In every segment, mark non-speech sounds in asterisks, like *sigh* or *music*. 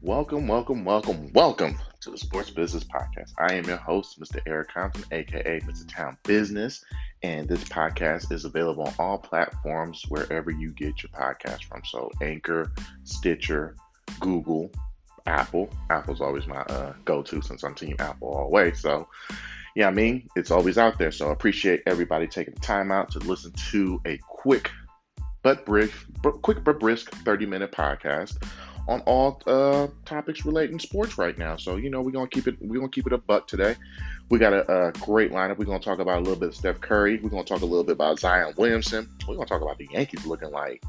Welcome, welcome, welcome, welcome to the Sports Business Podcast. I am your host, Mr. Eric Compton, aka Mr. Town Business, and this podcast is available on all platforms wherever you get your podcast from. So, Anchor, Stitcher, Google, Apple. Apple's always my uh, go-to since I'm Team Apple all the way. So, yeah, I mean, it's always out there. So, I appreciate everybody taking the time out to listen to a quick but brief, quick but brisk 30-minute podcast on all uh, topics relating sports right now. So you know we're gonna keep it we're gonna keep it a buck today. We got a, a, great lineup. We're gonna talk about a little bit of Steph Curry. We're gonna talk a little bit about Zion Williamson. We're gonna talk about the Yankees looking like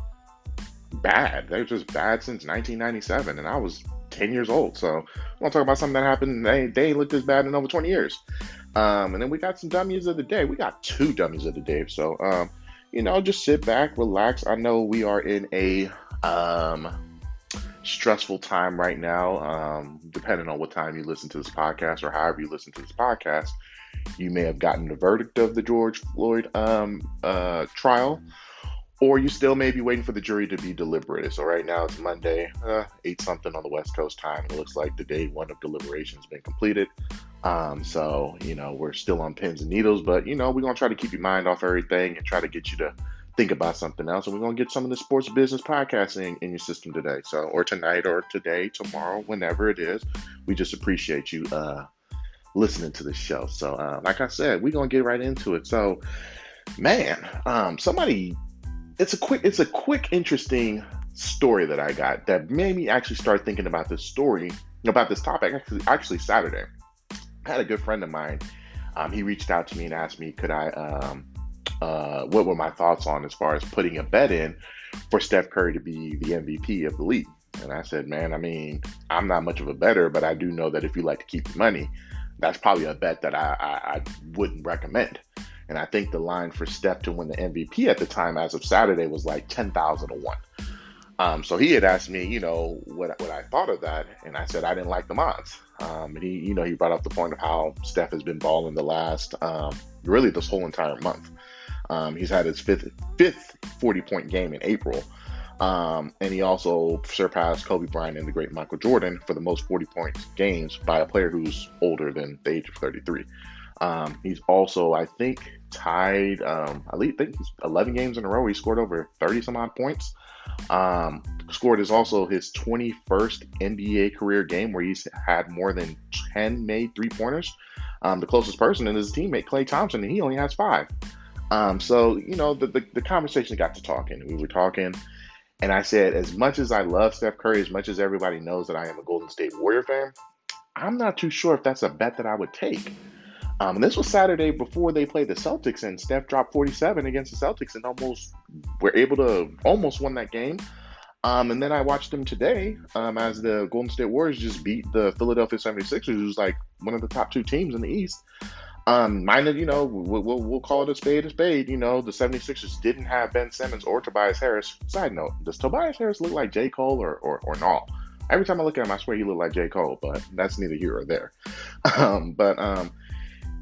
bad. They're just bad since 1997, and I was 10 years old. So we're gonna talk about something that happened. They they looked this bad in over 20 years. Um, and then we got some dummies of the day. We got two dummies of the day. So um, you know, just sit back, relax. I know we are in a um stressful time right now. Um, depending on what time you listen to this podcast or however you listen to this podcast, you may have gotten the verdict of the George Floyd um, uh, trial, or you still may be waiting for the jury to be deliberated. So right now it's Monday, uh, eight something on the West Coast time. It looks like the day one of deliberations been completed. Um, so you know we're still on pins and needles, but you know we're gonna try to keep your mind off everything and try to get you to think about something else. And we're going to get some of the sports business podcasting in your system today. So, or tonight, or today, tomorrow, whenever it is. We just appreciate you uh, listening to the show. So, uh, like I said, we're going to get right into it. So, man, um, somebody, it's a quick, it's a quick, interesting story that I got that made me actually start thinking about this story, about this topic. Actually, actually Saturday, I had a good friend of mine. Um, he reached out to me and asked me, could I um, uh, what were my thoughts on as far as putting a bet in for Steph Curry to be the MVP of the league. And I said, man, I mean, I'm not much of a better, but I do know that if you like to keep your money, that's probably a bet that I, I, I wouldn't recommend. And I think the line for Steph to win the MVP at the time, as of Saturday, was like 10,000 to 1. Um, so he had asked me, you know, what, what I thought of that. And I said I didn't like the odds. Um, and he, you know, he brought up the point of how Steph has been balling the last, um, really this whole entire month. Um, he's had his fifth fifth 40 point game in April. Um, and he also surpassed Kobe Bryant and the great Michael Jordan for the most 40 point games by a player who's older than the age of 33. Um, he's also, I think, tied. Um, I think he's 11 games in a row. He scored over 30 some odd points. Um, scored is also his 21st NBA career game where he's had more than 10 made three pointers. Um, the closest person is his teammate Klay Thompson, and he only has five. Um, so you know, the, the, the conversation got to talking. We were talking, and I said, as much as I love Steph Curry, as much as everybody knows that I am a Golden State Warrior fan, I'm not too sure if that's a bet that I would take. Um, and this was Saturday before they played the Celtics, and Steph dropped 47 against the Celtics and almost were able to almost won that game. Um, and then I watched them today um, as the Golden State Warriors just beat the Philadelphia 76ers, who's like one of the top two teams in the East. Um, minded, you know, we'll, we'll, we'll, call it a spade a spade. You know, the 76ers didn't have Ben Simmons or Tobias Harris. Side note, does Tobias Harris look like J. Cole or, or, or not? Every time I look at him, I swear he looked like J. Cole, but that's neither here or there. *laughs* Um, but, um,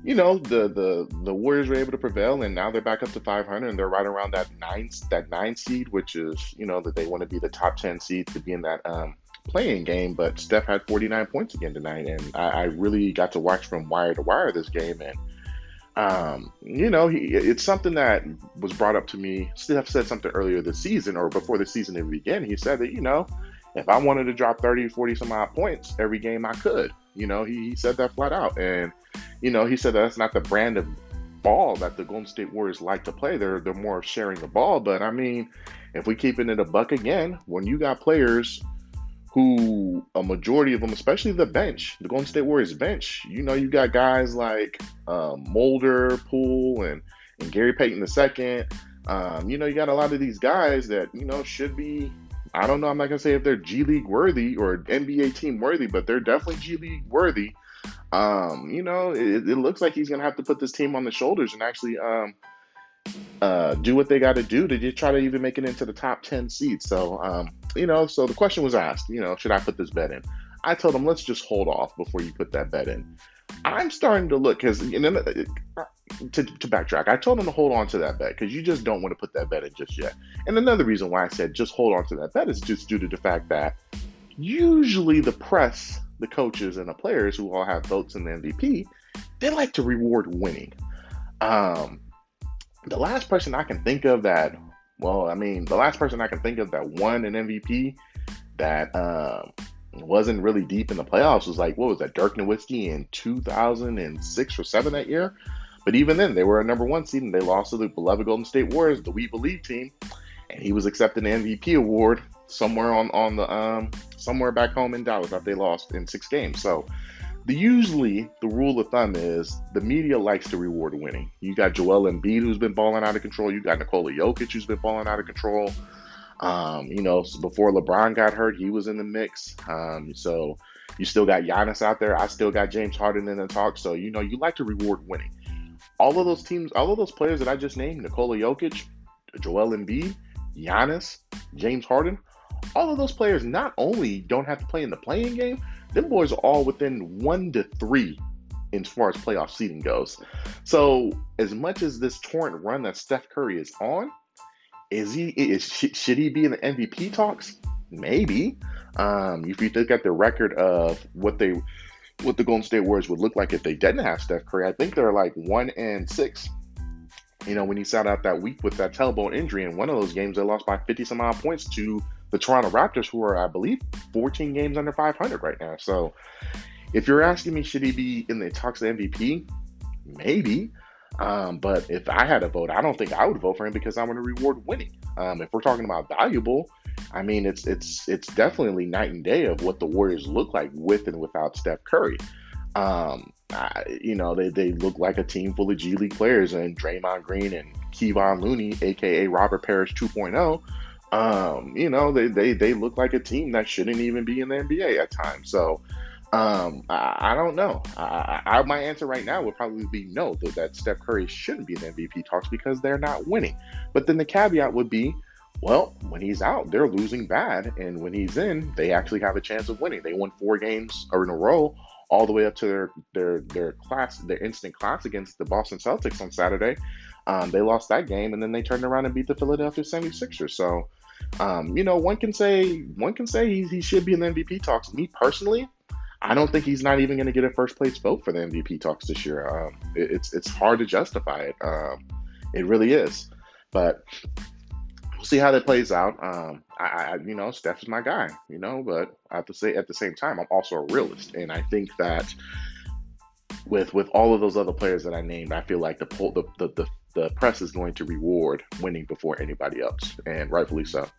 you know, the, the, the Warriors were able to prevail, and now they're back up to 500, and they're right around that nine, that nine seed, which is, you know, that they want to be the top 10 seed to be in that um, playing game, but Steph had 49 points again tonight, and I, I really got to watch from wire to wire this game, and um, you know, he, it's something that was brought up to me. Steph said something earlier this season, or before the season even began. He said that you know, if I wanted to drop 30, 40 some odd points every game, I could. You know, he, he said that flat out, and you know, he said that that's not the brand of ball that the Golden State Warriors like to play. They're they're more sharing the ball, but I mean, if we keep it in a buck again, when you got players who a majority of them, especially the bench, the Golden State Warriors bench, you know, you got guys like um, Mulder, Poole, and, and Gary Payton II. Um, you know, you got a lot of these guys that, you know, should be, I don't know, I'm not going to say if they're G League worthy or NBA team worthy, but they're definitely G League worthy. Um, you know, it, it looks like he's going to have to put this team on the shoulders and actually, um, uh, do what they got to do to try to even make it into the top 10 seeds. So, um, you know, so the question was asked, you know, should I put this bet in? I told them, let's just hold off before you put that bet in. I'm starting to look because you know, uh, to, to backtrack, I told them to hold on to that bet because you just don't want to put that bet in just yet. And another reason why I said just hold on to that bet is just due to the fact that usually the press, the coaches, and the players who all have votes in the MVP, they like to reward winning. Um, the last person I can think of that, well, I mean, the last person I can think of that won an MVP that um, wasn't really deep in the playoffs was like, what was that, Dirk Nowitzki in 2006 or 7 that year? But even then, they were a number one seed and they lost to the beloved Golden State Warriors, the We Believe team. And he was accepting the MVP award somewhere on, on the um somewhere back home in Dallas that they lost in six games. So the usually the rule of thumb is the media likes to reward winning. You got Joel Embiid who's been balling out of control. You got Nikola Jokic who's been balling out of control. Um, you know, before LeBron got hurt, he was in the mix. Um, so you still got Giannis out there. I still got James Harden in the talk. So you know, you like to reward winning. All of those teams, all of those players that I just named, Nikola Jokic, Joel Embiid, Giannis, James Harden, all of those players not only don't have to play in the playing game, them boys are all within one to three as far as playoff seeding goes. So, as much as this torrent run that Steph Curry is on, is he is should he be in the MVP talks? Maybe. Um, if you look at the record of what they what the Golden State Warriors would look like if they didn't have Steph Curry, I think they're like one and six. You know, when he sat out that week with that tailbone injury in one of those games, they lost by 50 some odd points to the Toronto Raptors, who are, I believe, 14 games under 500 right now. So if you're asking me, should he be in the talks of MVP? Maybe. Um, but if I had a vote, I don't think I would vote for him because I want to reward winning. Um, if we're talking about valuable, I mean it's it's it's definitely night and day of what the Warriors look like with and without Steph Curry. Um, I, you know they, they look like a team full of G League players and Draymond Green and Kevon Looney, aka Robert Parish 2.0 um, you know, they, they they look like a team that shouldn't even be in the NBA at times. So um, I, I don't know. I, I, my answer right now would probably be no, that, that Steph Curry shouldn't be in the MVP talks because they're not winning. But then the caveat would be, well, when he's out, they're losing bad, and when he's in, they actually have a chance of winning. They won four games in a row, all the way up to their their their class, their instant class against the Boston Celtics on Saturday. Um, they lost that game, and then they turned around and beat the Philadelphia 76ers. So um, you know, one can say one can say he, he should be in the MVP talks. Me personally, I don't think he's not even going to get a first place vote for the MVP talks this year. Um, it, it's it's hard to justify it. Um, it really is, but we'll see how that plays out. Um, I, I, you know, Steph is my guy, you know, but at the say at the same time, I'm also a realist, and I think that with with all of those other players that I named, I feel like the the the, the the press is going to reward winning before anybody else, and rightfully so.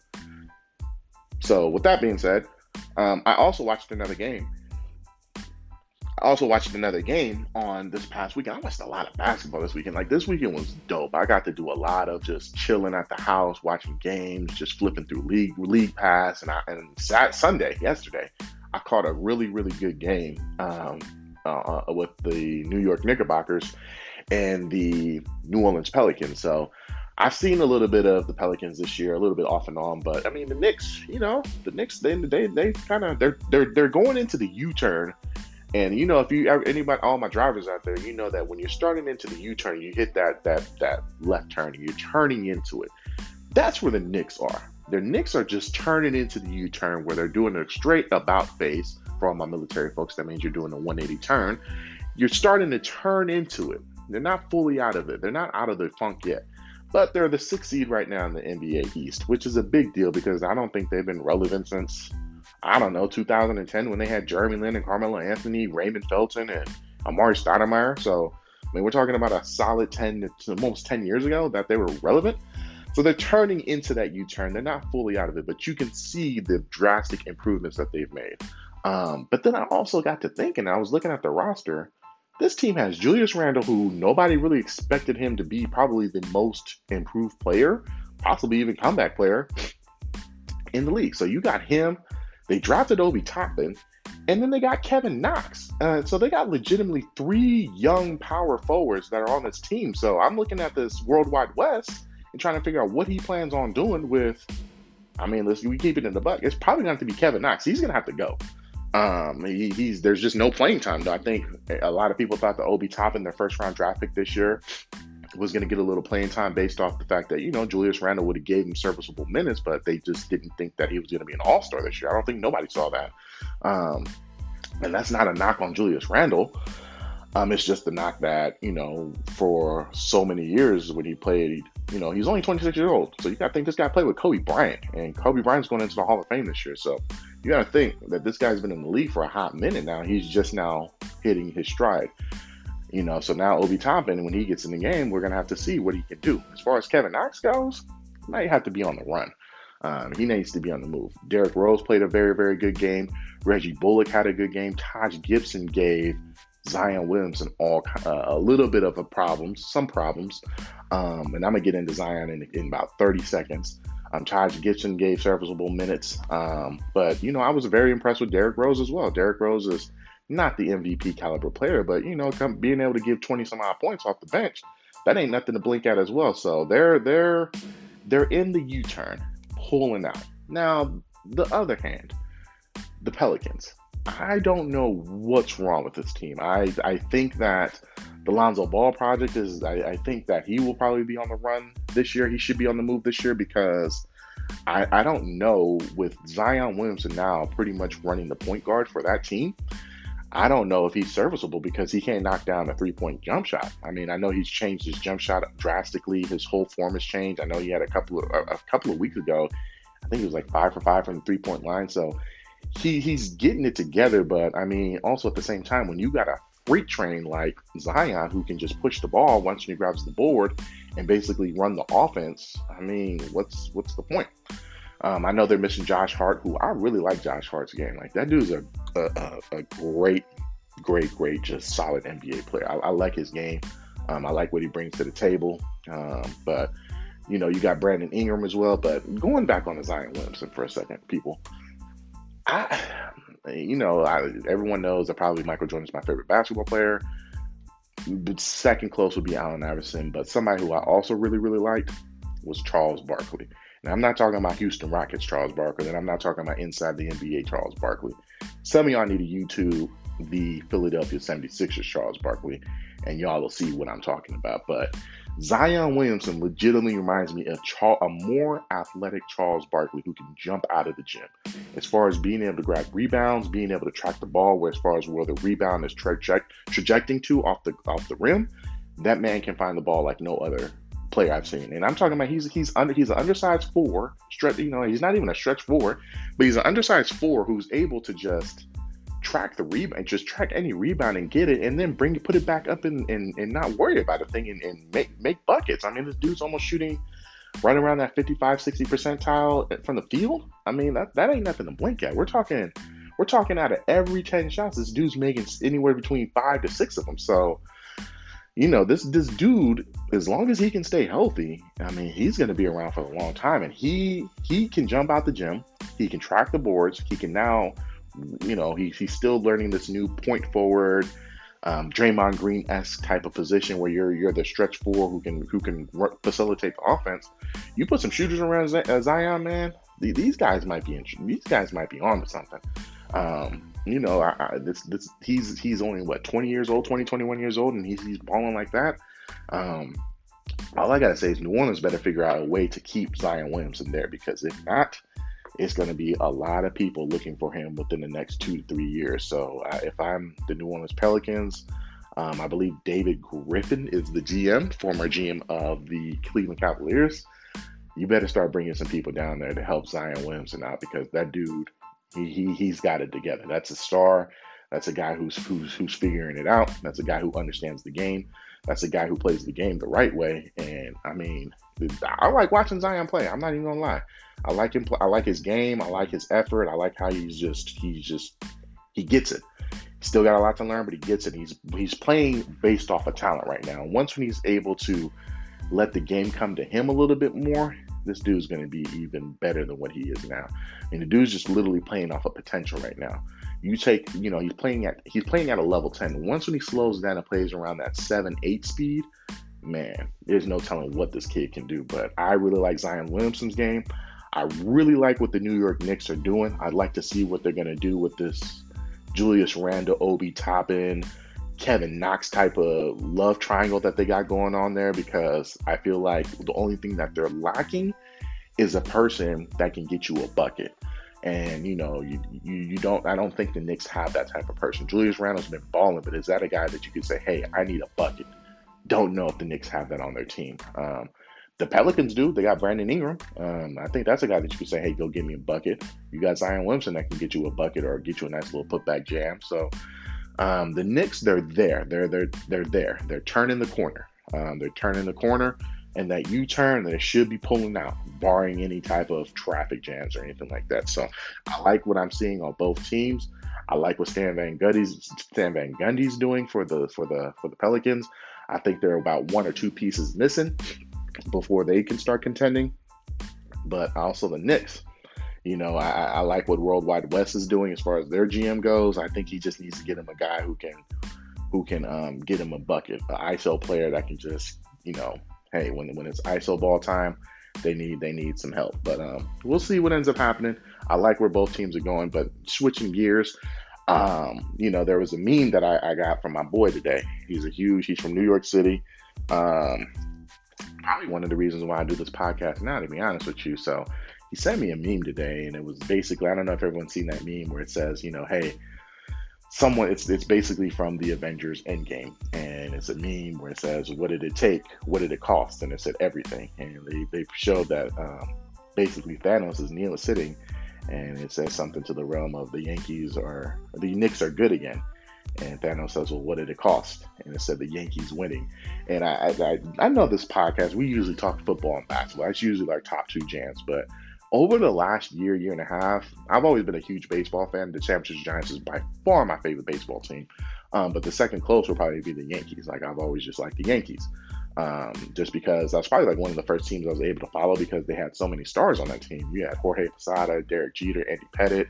So, with that being said, um, I also watched another game. I also watched another game on this past weekend. I watched a lot of basketball this weekend. Like this weekend was dope. I got to do a lot of just chilling at the house, watching games, just flipping through league league pass, and I, and Saturday, Sunday yesterday, I caught a really really good game um, uh, uh with the New York Knickerbockers and the New Orleans Pelicans. So I've seen a little bit of the Pelicans this year, a little bit off and on, but I mean the Knicks, you know, the Knicks they they they kind of they're they're they're going into the U-turn. And you know, if you anybody all my drivers out there, you know that when you're starting into the U-turn, you hit that that that left turn, you're turning into it. That's where the Knicks are. Their Knicks are just turning into the U-turn where they're doing a straight about face. For all my military folks, that means you're doing a 180 turn. You're starting to turn into it. They're not fully out of it. They're not out of the funk yet. But they're the sixth seed right now in the NBA East, which is a big deal because I don't think they've been relevant since, I don't know, 2010 when they had Jeremy Lin and Carmelo Anthony, Raymond Felton, and Amar'e Stoudemire. So, I mean, we're talking about a solid 10 to almost 10 years ago that they were relevant. So they're turning into that U turn. They're not fully out of it, but you can see the drastic improvements that they've made. Um, but then I also got to thinking, I was looking at the roster this team has Julius Randle, who nobody really expected him to be probably the most improved player, possibly even comeback player in the league. So you got him. They drafted Obi Toppin, And then they got Kevin Knox. Uh, so they got legitimately three young power forwards that are on this team. So I'm looking at this worldwide West and trying to figure out what he plans on doing with. I mean, let's we keep it in the buck. It's probably going to be Kevin Knox. He's going to have to go. Um, he, he's there's just no playing time though. I think a lot of people thought the Obi Toppin, their first round draft pick this year, was going to get a little playing time based off the fact that you know Julius Randle would have gave him serviceable minutes, but they just didn't think that he was going to be an All Star this year. I don't think nobody saw that, um, and that's not a knock on Julius Randle. Um, it's just the knock that you know for so many years when he played, you know, he's only 26 years old, so you got to think this guy played with Kobe Bryant, and Kobe Bryant's going into the Hall of Fame this year, so you got to think that this guy's been in the league for a hot minute now. He's just now hitting his stride. You know, so now Obi Toppin, when he gets in the game, we're gonna have to see what he can do. As far as Kevin Knox goes, might have to be on the run. Um, he needs to be on the move. Derrick Rose played a very, very good game. Reggie Bullock had a good game. Taj Gibson gave Zion Williamson all uh, a little bit of a problem, some problems. Um, and I'm gonna get into Zion in, in about 30 seconds. Um, Taj Gibson gave serviceable minutes, um, but you know I was very impressed with Derrick Rose as well. Derrick Rose is not the MVP caliber player, but you know, come, being able to give 20 some odd points off the bench, that ain't nothing to blink at as well. So they're they're they're in the U-turn, pulling out. Now, the other hand, the Pelicans. I don't know what's wrong with this team. I I think that the Lonzo Ball project is I, I think that he will probably be on the run this year. He should be on the move this year because I, I don't know with Zion Williamson now pretty much running the point guard for that team. I don't know if he's serviceable because he can't knock down a three point jump shot. I mean, I know he's changed his jump shot drastically. His whole form has changed. I know he had a couple of a, couple of weeks ago. I think he was like five for five from the three point line. So he he's getting it together. But I mean, also at the same time, when you got a freak train like Zion who can just push the ball once he grabs the board and basically run the offense, I mean, what's what's the point? Um, I know they're missing Josh Hart, who I really like Josh Hart's game. Like that dude's a a, a great, great, great, just solid NBA player. I, I like his game. Um, I like what he brings to the table. Um, but you know, you got Brandon Ingram as well. But going back on the Zion Williamson for a second, people, I, you know, I, everyone knows that probably Michael Jordan is my favorite basketball player. Second close would be Allen Iverson. But somebody who I also really, really liked was Charles Barkley. Now, I'm not talking about Houston Rockets Charles Barkley, and I'm not talking about inside the NBA Charles Barkley. Some of y'all need to YouTube the Philadelphia 76ers Charles Barkley, and y'all will see what I'm talking about. But Zion Williamson legitimately reminds me of a more athletic Charles Barkley who can jump out of the gym. As far as being able to grab rebounds, being able to track the ball, where as far as where the rebound is tra- tra- trajecting to off the off the rim, that man can find the ball like no other player I've seen. And I'm talking about he's he's under he's an undersized four, stretch, you know, he's not even a stretch four, but he's an undersized four who's able to just track the rebound, just track any rebound and get it, and then bring it, put it back up and, and, and not worry about a thing and, and make make buckets. I mean, this dude's almost shooting right around that 55, 60 percentile from the field. I mean, that, that ain't nothing to blink at. We're talking we're talking out of every 10 shots, this dude's making anywhere between five to six of them. So you know, this this dude, as long as he can stay healthy, I mean, he's going to be around for a long time. And he he can jump out the gym, he can track the boards, he can now, you know, he, he's still learning this new point forward, um, Draymond Green esque type of position where you're you're the stretch four who can who can facilitate the offense. You put some shooters around uh, Zion, man. These guys might be these guys might be on to something. Um, you know, I, I, this this he's he's only what 20 years old, 20, 21 years old, and he's he's balling like that. Um, all I gotta say is New Orleans better figure out a way to keep Zion Williamson there because if not, it's to be a lot of people looking for him within the next two to three years. So uh, if I'm the New Orleans Pelicans, um, I believe David Griffin is the GM, former GM of the Cleveland Cavaliers. You better start bringing some people down there to help Zion Williamson out because that dude he, he he's got it together. That's a star. That's a guy who's who's who's figuring it out. That's a guy who understands the game. That's a guy who plays the game the right way. And I mean, I like watching Zion play. I'm not even gonna lie. I like him. I like his game. I like his effort. I like how he's just he's just he gets it. Still got a lot to learn, but he gets it. He's he's playing based off of talent right now. Once when he's able to let the game come to him a little bit more, this dude's going to be even better than what he is now. I mean, the dude's just literally playing off of potential right now. You take, you know, he's playing at he's playing at a level 10. Once when he slows down and plays around that 7, 8 speed, man, there's no telling what this kid can do. But I really like Zion Williamson's game. I really like what the New York Knicks are doing. I'd like to see what they're gonna do with this Julius Randle, Obi Toppin, Kevin Knox type of love triangle that they got going on there because I feel like the only thing that they're lacking is a person that can get you a bucket. And you know, you, you you don't. I don't think the Knicks have that type of person. Julius Randle's been balling, but is that a guy that you could say, "Hey, I need a bucket"? Don't know if the Knicks have that on their team. Um, the Pelicans do. They got Brandon Ingram. Um, I think that's a guy that you could say, "Hey, go get me a bucket." You got Zion Williamson that can get you a bucket or get you a nice little putback jam. So um, the Knicks, they're there. They're they're they're there. They're turning the corner. Um, they're turning the corner, and that U-turn they should be pulling out, barring any type of traffic jams or anything like that. So I like what I'm seeing on both teams. I like what Stan Van Gundy's Stan Van Gundy's doing for the for the for the Pelicans. I think they're about one or two pieces missing before they can start contending. But also the Knicks. You know, I, I like what Worldwide West is doing as far as their GM goes. I think he just needs to get him a guy who can who can um, get him a bucket, an ISO player that can just, you know, hey, when when it's ISO ball time, they need they need some help. But um, we'll see what ends up happening. I like where both teams are going, but switching gears, um, you know, there was a meme that I, I, got from my boy today. He's a huge. He's from New York City. Um, probably one of the reasons why I do this podcast now, to be honest with you. So he sent me a meme today, and it was basically I don't know if everyone's seen that meme where it says, you know, hey, someone it's it's basically from the Avengers Endgame, and it's a meme where it says, what did it take? What did it cost? And it said everything, and they they showed that um, basically Thanos is kneeling sitting, and it says something to the realm of the Yankees are the Knicks are good again. And Thanos says, "Well, what did it cost?" And it said the Yankees winning. And I, I, I know this podcast. We usually talk football and basketball. That's usually our top two jams. But over the last year, year and a half, I've always been a huge baseball fan. The San Francisco Giants is by far my favorite baseball team. Um, but the second close will probably be the Yankees. Like I've always just liked the Yankees. Um, just because that's probably like one of the first teams I was able to follow because they had so many stars on that team. You had Jorge Posada, Derek Jeter, Andy Pettitte,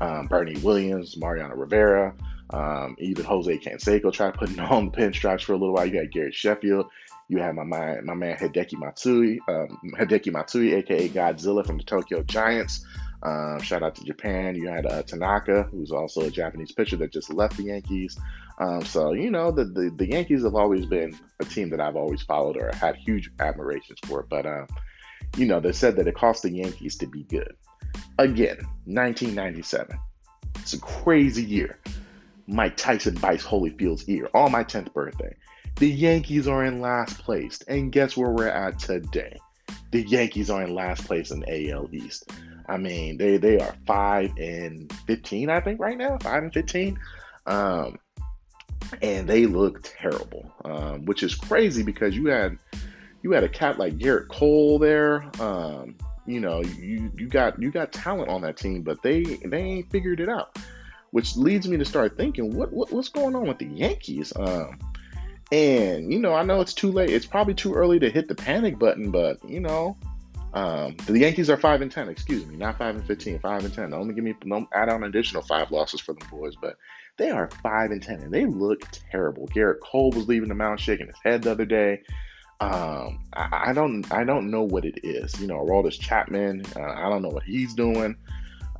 um, Bernie Williams, Mariano Rivera. Um, even Jose Canseco tried putting *laughs* on the pinstripes for a little while. You had Gary Sheffield. You had my man, my man Hideki Matsui, um, Hideki Matsui, aka Godzilla from the Tokyo Giants. Um, shout out to Japan. You had uh, Tanaka, who's also a Japanese pitcher that just left the Yankees. Um, so you know the, the, the Yankees have always been a team that I've always followed or had huge admirations for. But uh, you know they said that it cost the Yankees to be good. Again, 1997. It's a crazy year. Mike Tyson bites Holyfield's ear on my 10th birthday. The Yankees are in last place. And guess where we're at today? The Yankees are in last place in AL East. I mean, they, they are 5 and 15, I think, right now. 5 and 15. Um, and they look terrible, um, which is crazy because you had you had a cat like Gerrit Cole there. Um, you know, you you got you got talent on that team, but they they ain't figured it out which leads me to start thinking, what, what what's going on with the Yankees? Um, and you know, I know it's too late. It's probably too early to hit the panic button, but you know, um, the Yankees are five and ten. Excuse me, not five and fifteen. Five and ten. Only give me don't add on additional five losses for the boys, but they are five and ten, and they look terrible. Gerrit Cole was leaving the mound shaking his head the other day. Um, I, I, don't I don't know what it is. You know, Aroldis Chapman. Uh, I don't know what he's doing.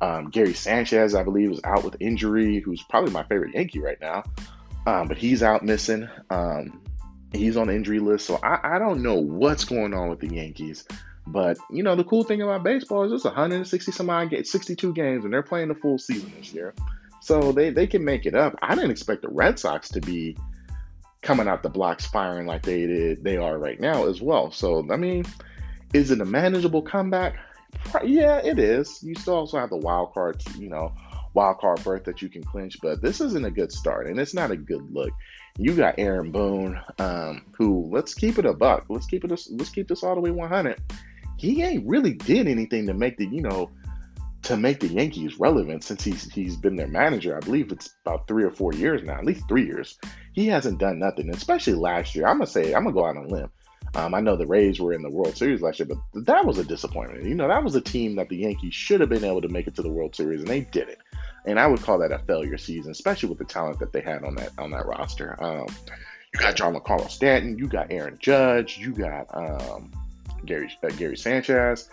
Um, Gary Sanchez, I believe, is out with injury, who's probably my favorite Yankee right now. Um, but he's out missing. Um, he's on the injury list. So I, I, don't know what's going on with the Yankees. But, you know, the cool thing about baseball is it's 160 some odd, 62 games, and they're playing the full season this year. So they, they can make it up. I didn't expect the Red Sox to be coming out the blocks firing like they did, they are right now as well. So, I mean, is it a manageable comeback? Yeah, it is. You still also have the wild card, you know, wild card berth that you can clinch, but this isn't a good start, and it's not a good look. You got Aaron Boone, um, who let's keep it a buck. Let's keep it. A, let's keep this all the way 100. He ain't really did anything to make the you know to make the Yankees relevant since he's he's been their manager. I believe it's about three or four years now, at least three years. He hasn't done nothing, especially last year. I'm gonna say I'm gonna go out on a limb. Um, I know the Rays were in the World Series last year, but that was a disappointment. You know, that was a team that the Yankees should have been able to make it to the World Series, and they did it. And I would call that a failure season, especially with the talent that they had on that on that roster. Um, you got Giancarlo Stanton, you got Aaron Judge, you got um, Gary uh, Gary Sanchez.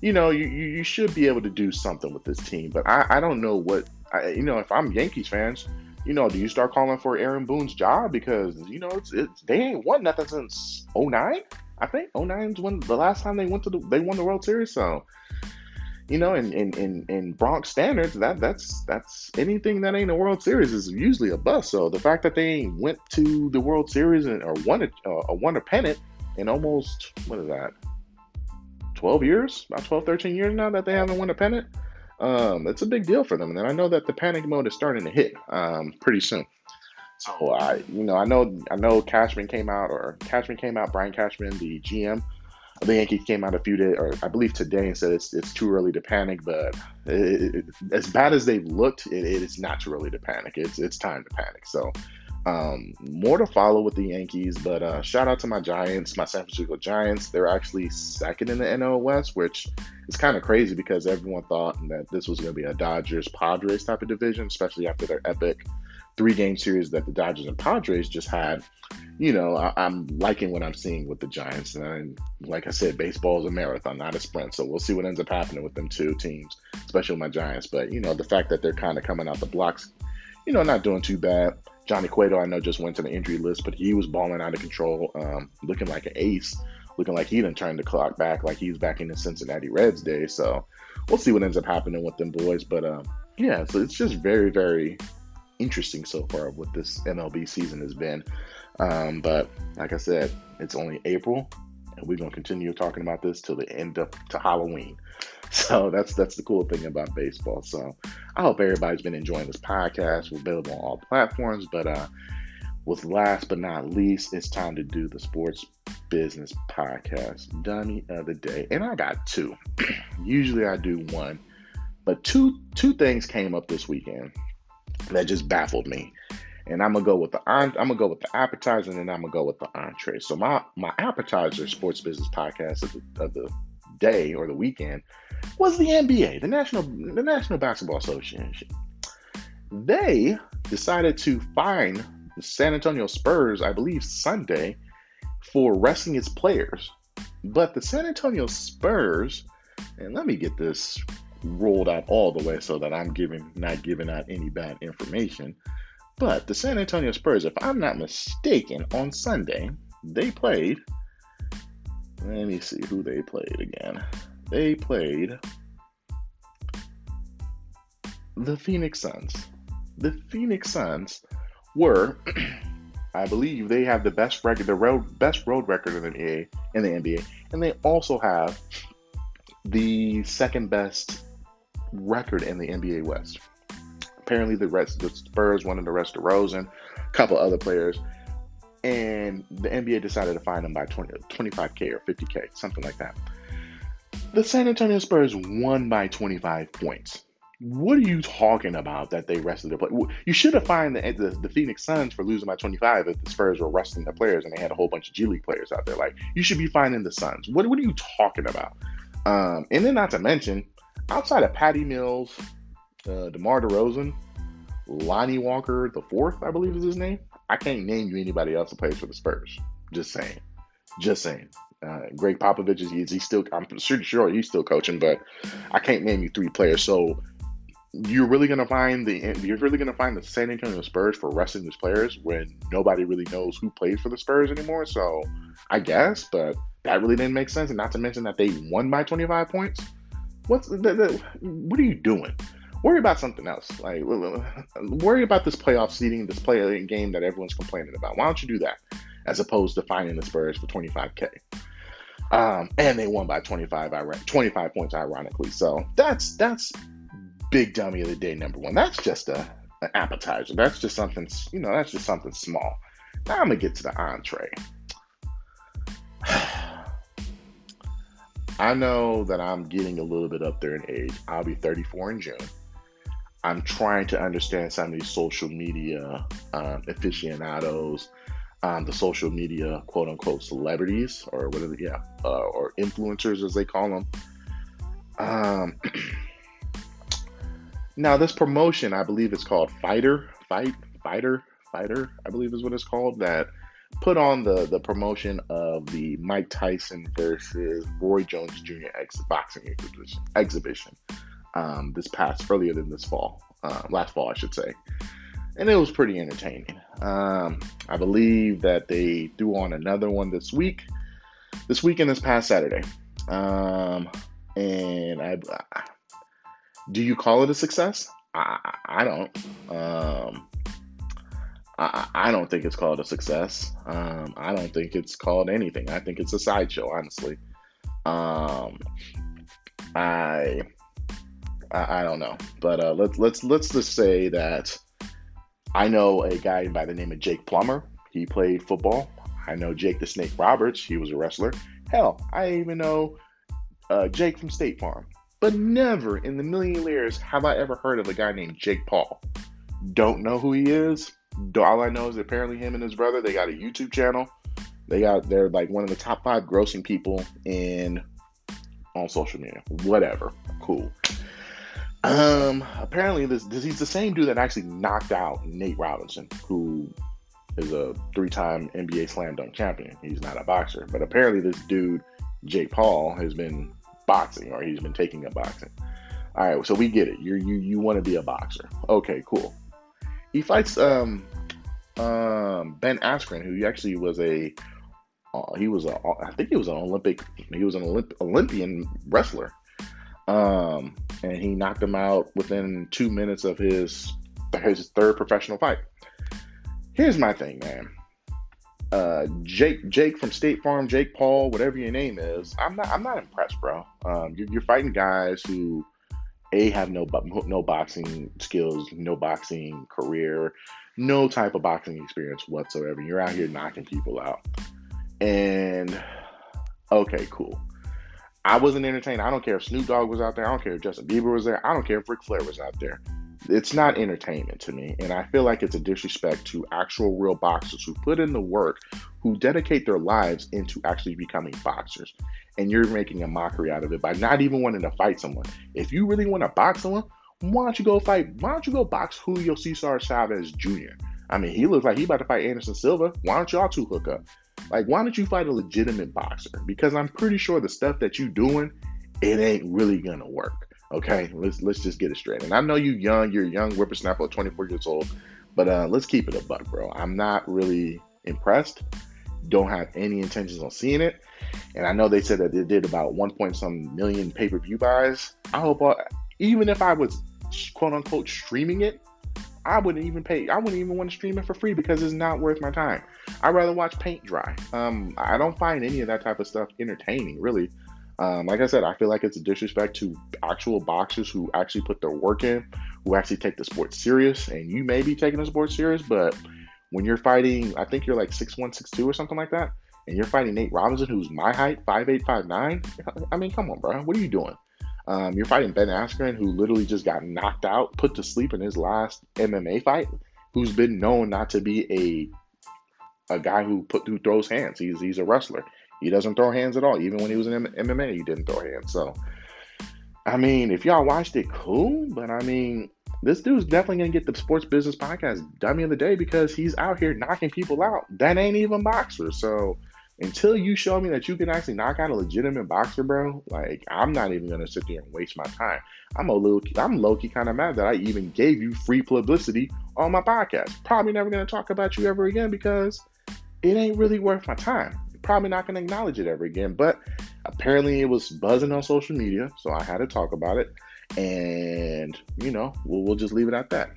You know, you, you should be able to do something with this team, but I, I don't know what I, you know. If I'm Yankees fans, you know, do you start calling for Aaron Boone's job because you know it's, it's they ain't won nothing since 09? I think 09 is when the last time they went to the they won the World Series. So you know, in, in, in, in Bronx standards, that that's that's anything that ain't a World Series is usually a bust. So the fact that they went to the World Series and or won a, uh, won a pennant in almost what is that 12 years about 12 13 years now that they haven't won a pennant um, it's a big deal for them and i know that the panic mode is starting to hit um, pretty soon so i you know i know i know cashman came out or cashman came out brian cashman the gm the Yankees came out a few days, or I believe today, and said it's, it's too early to panic. But it, it, as bad as they've looked, it, it is not too early to panic. It's it's time to panic. So um, more to follow with the Yankees, but uh, shout out to my Giants, my San Francisco Giants. They're actually second in the NL West, which is kind of crazy because everyone thought that this was going to be a Dodgers Padres type of division, especially after their epic three game series that the Dodgers and Padres just had. You know, I, am liking what I'm seeing with the Giants. And like I said, baseball is a marathon, not a sprint. So we'll see what ends up happening with them two teams, especially with my Giants. But, you know, the fact that they're kind of coming out the blocks, you know, not doing too bad. Johnny Cueto, I know, just went to the injury list, but he was balling out of control, um, looking like an ace, looking like he didn't turn the clock back, like he's back in the Cincinnati Reds day. So we'll see what ends up happening with them boys. But um, yeah, so it's just very, very interesting so far what this MLB season has been. Um, but like I said, it's only April, and we're gonna continue talking about this till the end of to Halloween. *laughs* So that's that's the cool thing about baseball. So I hope everybody's been enjoying this podcast. We're available on all platforms, but uh, with last but not least, it's time to do the sports business podcast dummy of the day, and I got two. *clears throat* Usually I do one, but two two things came up this weekend that just baffled me. And I'm gonna go with the I'm gonna go with the appetizer, and then I'm gonna go with the entree. So my my appetizer, sports business podcast of the, of the day or the weekend, was the NBA, the National the National Basketball Association. They decided to fine the San Antonio Spurs, I believe Sunday, for resting its players. But the San Antonio Spurs, and let me get this rolled out all the way so that I'm giving not giving out any bad information. But the San Antonio Spurs, if I'm not mistaken, on Sunday they played. Let me see who they played again. They played the Phoenix Suns. The Phoenix Suns were, *clears throat* I believe, they have the best record, the road best road record in the NBA, in the NBA, and they also have the second best record in the NBA West. Apparently, the rest the Spurs wanted to rest DeRozan, a couple other players, and the NBA decided to fine them by 20, 25k or 50k, something like that. The San Antonio Spurs won by 25 points. What are you talking about that they rested their players? You should have fined the, the, the, Phoenix Suns for losing by 25 if the Spurs were resting their players and they had a whole bunch of G League players out there. Like, you should be finding the Suns. What, what are you talking about? Um, and then, not to mention, outside of Patty Mills, uh, DeMar DeRozan, Lonnie Walker the fourth, I believe is his name. I can't name you anybody else who plays for the Spurs. Just saying. Just saying. Uh, Gregg Popovich is he's, he's still I'm pretty sure he's still coaching, but I can't name you three players. So you're really gonna find the you're really gonna find the San Antonio Spurs for resting these players when nobody really knows who plays for the Spurs anymore. So I guess, but that really didn't make sense. And not to mention that they won by 25 points. What's the, the, what are you doing? Worry about something else. Like worry about this playoff seeding, this play game that everyone's complaining about. Why don't you do that as opposed to finding the Spurs for 25k? Um, and they won by 25, 25 points, ironically. So that's that's big dummy of the day number one. That's just a an appetizer. That's just something you know. That's just something small. Now I'm gonna get to the entree. *sighs* I know that I'm getting a little bit up there in age. I'll be 34 in June. I'm trying to understand some of these social media um, aficionados, um, the social media quote unquote celebrities, or whatever, yeah, uh, or influencers as they call them. Um, *clears throat* Now, this promotion, I believe it's called Fighter, Fight, Fighter, Fighter, I believe is what it's called, that put on the, the promotion of the Mike Tyson versus Roy Jones Jr. Ex- boxing exhibition, exhibition um, this past, earlier than this fall, uh, last fall, I should say. And it was pretty entertaining. Um, I believe that they threw on another one this week, this weekend, this past Saturday. Um, and I, do you call it a success? I, I don't. Um, I, I don't think it's called a success. Um, I don't think it's called anything. I think it's a sideshow, honestly. Um, I, I, I don't know, but uh, let's let's let's just say that I know a guy by the name of Jake Plummer. He played football. I know Jake the Snake Roberts. He was a wrestler. Hell, I even know uh, Jake from State Farm. But never in the million years have I ever heard of a guy named Jake Paul. Don't know who he is. All I know is apparently him and his brother, they got a YouTube channel. They got they're like one of the top five grossing people in on social media. Whatever. Cool. Um, apparently this, this he's the same dude that actually knocked out Nate Robinson, who is a three-time NBA slam dunk champion. He's not a boxer, but apparently this dude, Jake Paul, has been boxing or he's been taking up boxing. All right, so we get it. You you you want to be a boxer? Okay, cool. He fights um um Ben Askren, who actually was a uh, he was a I think he was an Olympic he was an Olymp- Olympian wrestler. Um, and he knocked him out within two minutes of his his third professional fight. Here's my thing, man uh, Jake Jake from State Farm, Jake Paul, whatever your name is, I'm not I'm not impressed, bro. Um, you're, you're, fighting guys who a have no no boxing skills, no boxing career, no type of boxing experience whatsoever. You're out here knocking people out, and okay, cool. I wasn't entertained. I don't care if Snoop Dogg was out there. I don't care if Justin Bieber was there. I don't care if Ric Flair was out there it's not entertainment to me. And I feel like it's a disrespect to actual real boxers who put in the work, who dedicate their lives into actually becoming boxers. And you're making a mockery out of it by not even wanting to fight someone. If you really want to box someone, why don't you go fight? Why don't you go box Julio Cesar Chavez Jr.? I mean, he looks like he about to fight Anderson Silva. Why don't y'all two hook up? Like, why don't you fight a legitimate boxer? Because I'm pretty sure the stuff that you doing, it ain't really gonna work. Okay, let's let's just get it straight. And I know you young, you're a young whippersnapper, 24 years old, but uh, let's keep it a buck, bro. I'm not really impressed. Don't have any intentions on seeing it. And I know they said that they did about one point some million pay per view buys. I hope, uh, even if I was quote unquote streaming it, I wouldn't even pay. I wouldn't even want to stream it for free because it's not worth my time. I'd rather watch paint dry. Um, I don't find any of that type of stuff entertaining, really. Um, like I said, I feel like it's a disrespect to actual boxers who actually put their work in, who actually take the sport serious. And you may be taking the sport serious, but when you're fighting, I think you're like six one, six two, or something like that, and you're fighting Nate Robinson, who's my height, five eight, five nine. I mean, come on, bro. What are you doing? Um, you're fighting Ben Askren, who literally just got knocked out, put to sleep in his last MMA fight, who's been known not to be a a guy who put who throws hands. He's he's a wrestler. He doesn't throw hands at all. Even when he was in MMA, he didn't throw hands. So, I mean, if y'all watched it, cool. But I mean, this dude's definitely gonna get the Sports Business Podcast Dummy of the Day because he's out here knocking people out. That ain't even boxers. So until you show me that you can actually knock out a legitimate boxer, bro, like I'm not even gonna sit there and waste my time. I'm a little, I'm low key kind of mad that I even gave you free publicity on my podcast. Probably never gonna talk about you ever again because it ain't really worth my time probably not to acknowledge it ever again. But apparently, it was buzzing on social media, so I had to talk about it. And you know, we'll, we'll just leave it at that.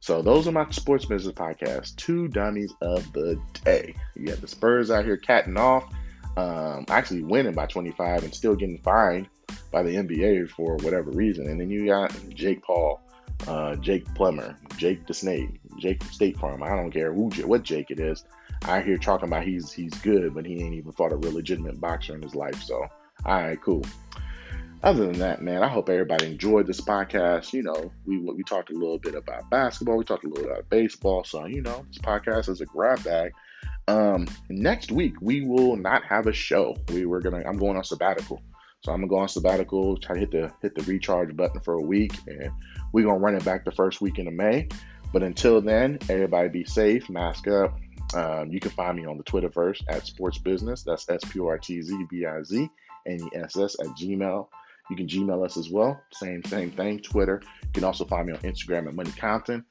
So those are my sports business podcasts. Two dummies of the day. You got the Spurs out here catting off, um, actually winning by 25 and still getting fined by the NBA for whatever reason. And then you got Jake Paul, uh, Jake Plummer, Jake the Snake, Jake State Farm. I don't care who, what Jake it is. I hear talking about he's he's good, but he ain't even fought a real legitimate boxer in his life. So, all right, cool. Other than that, man, I hope everybody enjoyed this podcast. You know, we we talked a little bit about basketball, we talked a little bit about baseball. So, you know, this podcast is a grab bag. Um, next week we will not have a show. We were gonna. I'm going on sabbatical. So I'm gonna go on sabbatical, try to hit the hit the recharge button for a week, and we're gonna run it back the first week in May. But until then, everybody be safe, mask up. Um, you can find me on the Twitterverse at Sports Business. That's S P O R T Z B I Z N E S S at Gmail. You can Gmail us as well. Same same thing. Twitter. You can also find me on Instagram at Money Compton.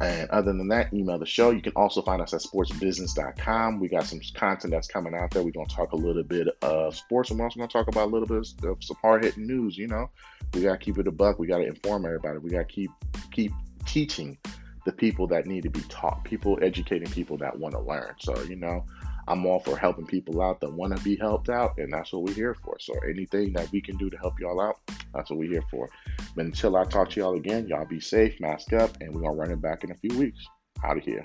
And other than that, email the show. You can also find us at sportsbusiness.com. We got some content that's coming out there. We're going to talk a little bit of sports, and we're also going to talk about a little bit of some hard hitting news. You know, we got to keep it a buck. We got to inform everybody. We got to keep keep teaching the people that need to be taught, people educating people that want to learn. So, you know, I'm all for helping people out that want to be helped out, and that's what we're here for. So anything that we can do to help y'all out, that's what we're here for. But until I talk to y'all again, y'all be safe, mask up, and we're gonna run it back in a few weeks. Out of here.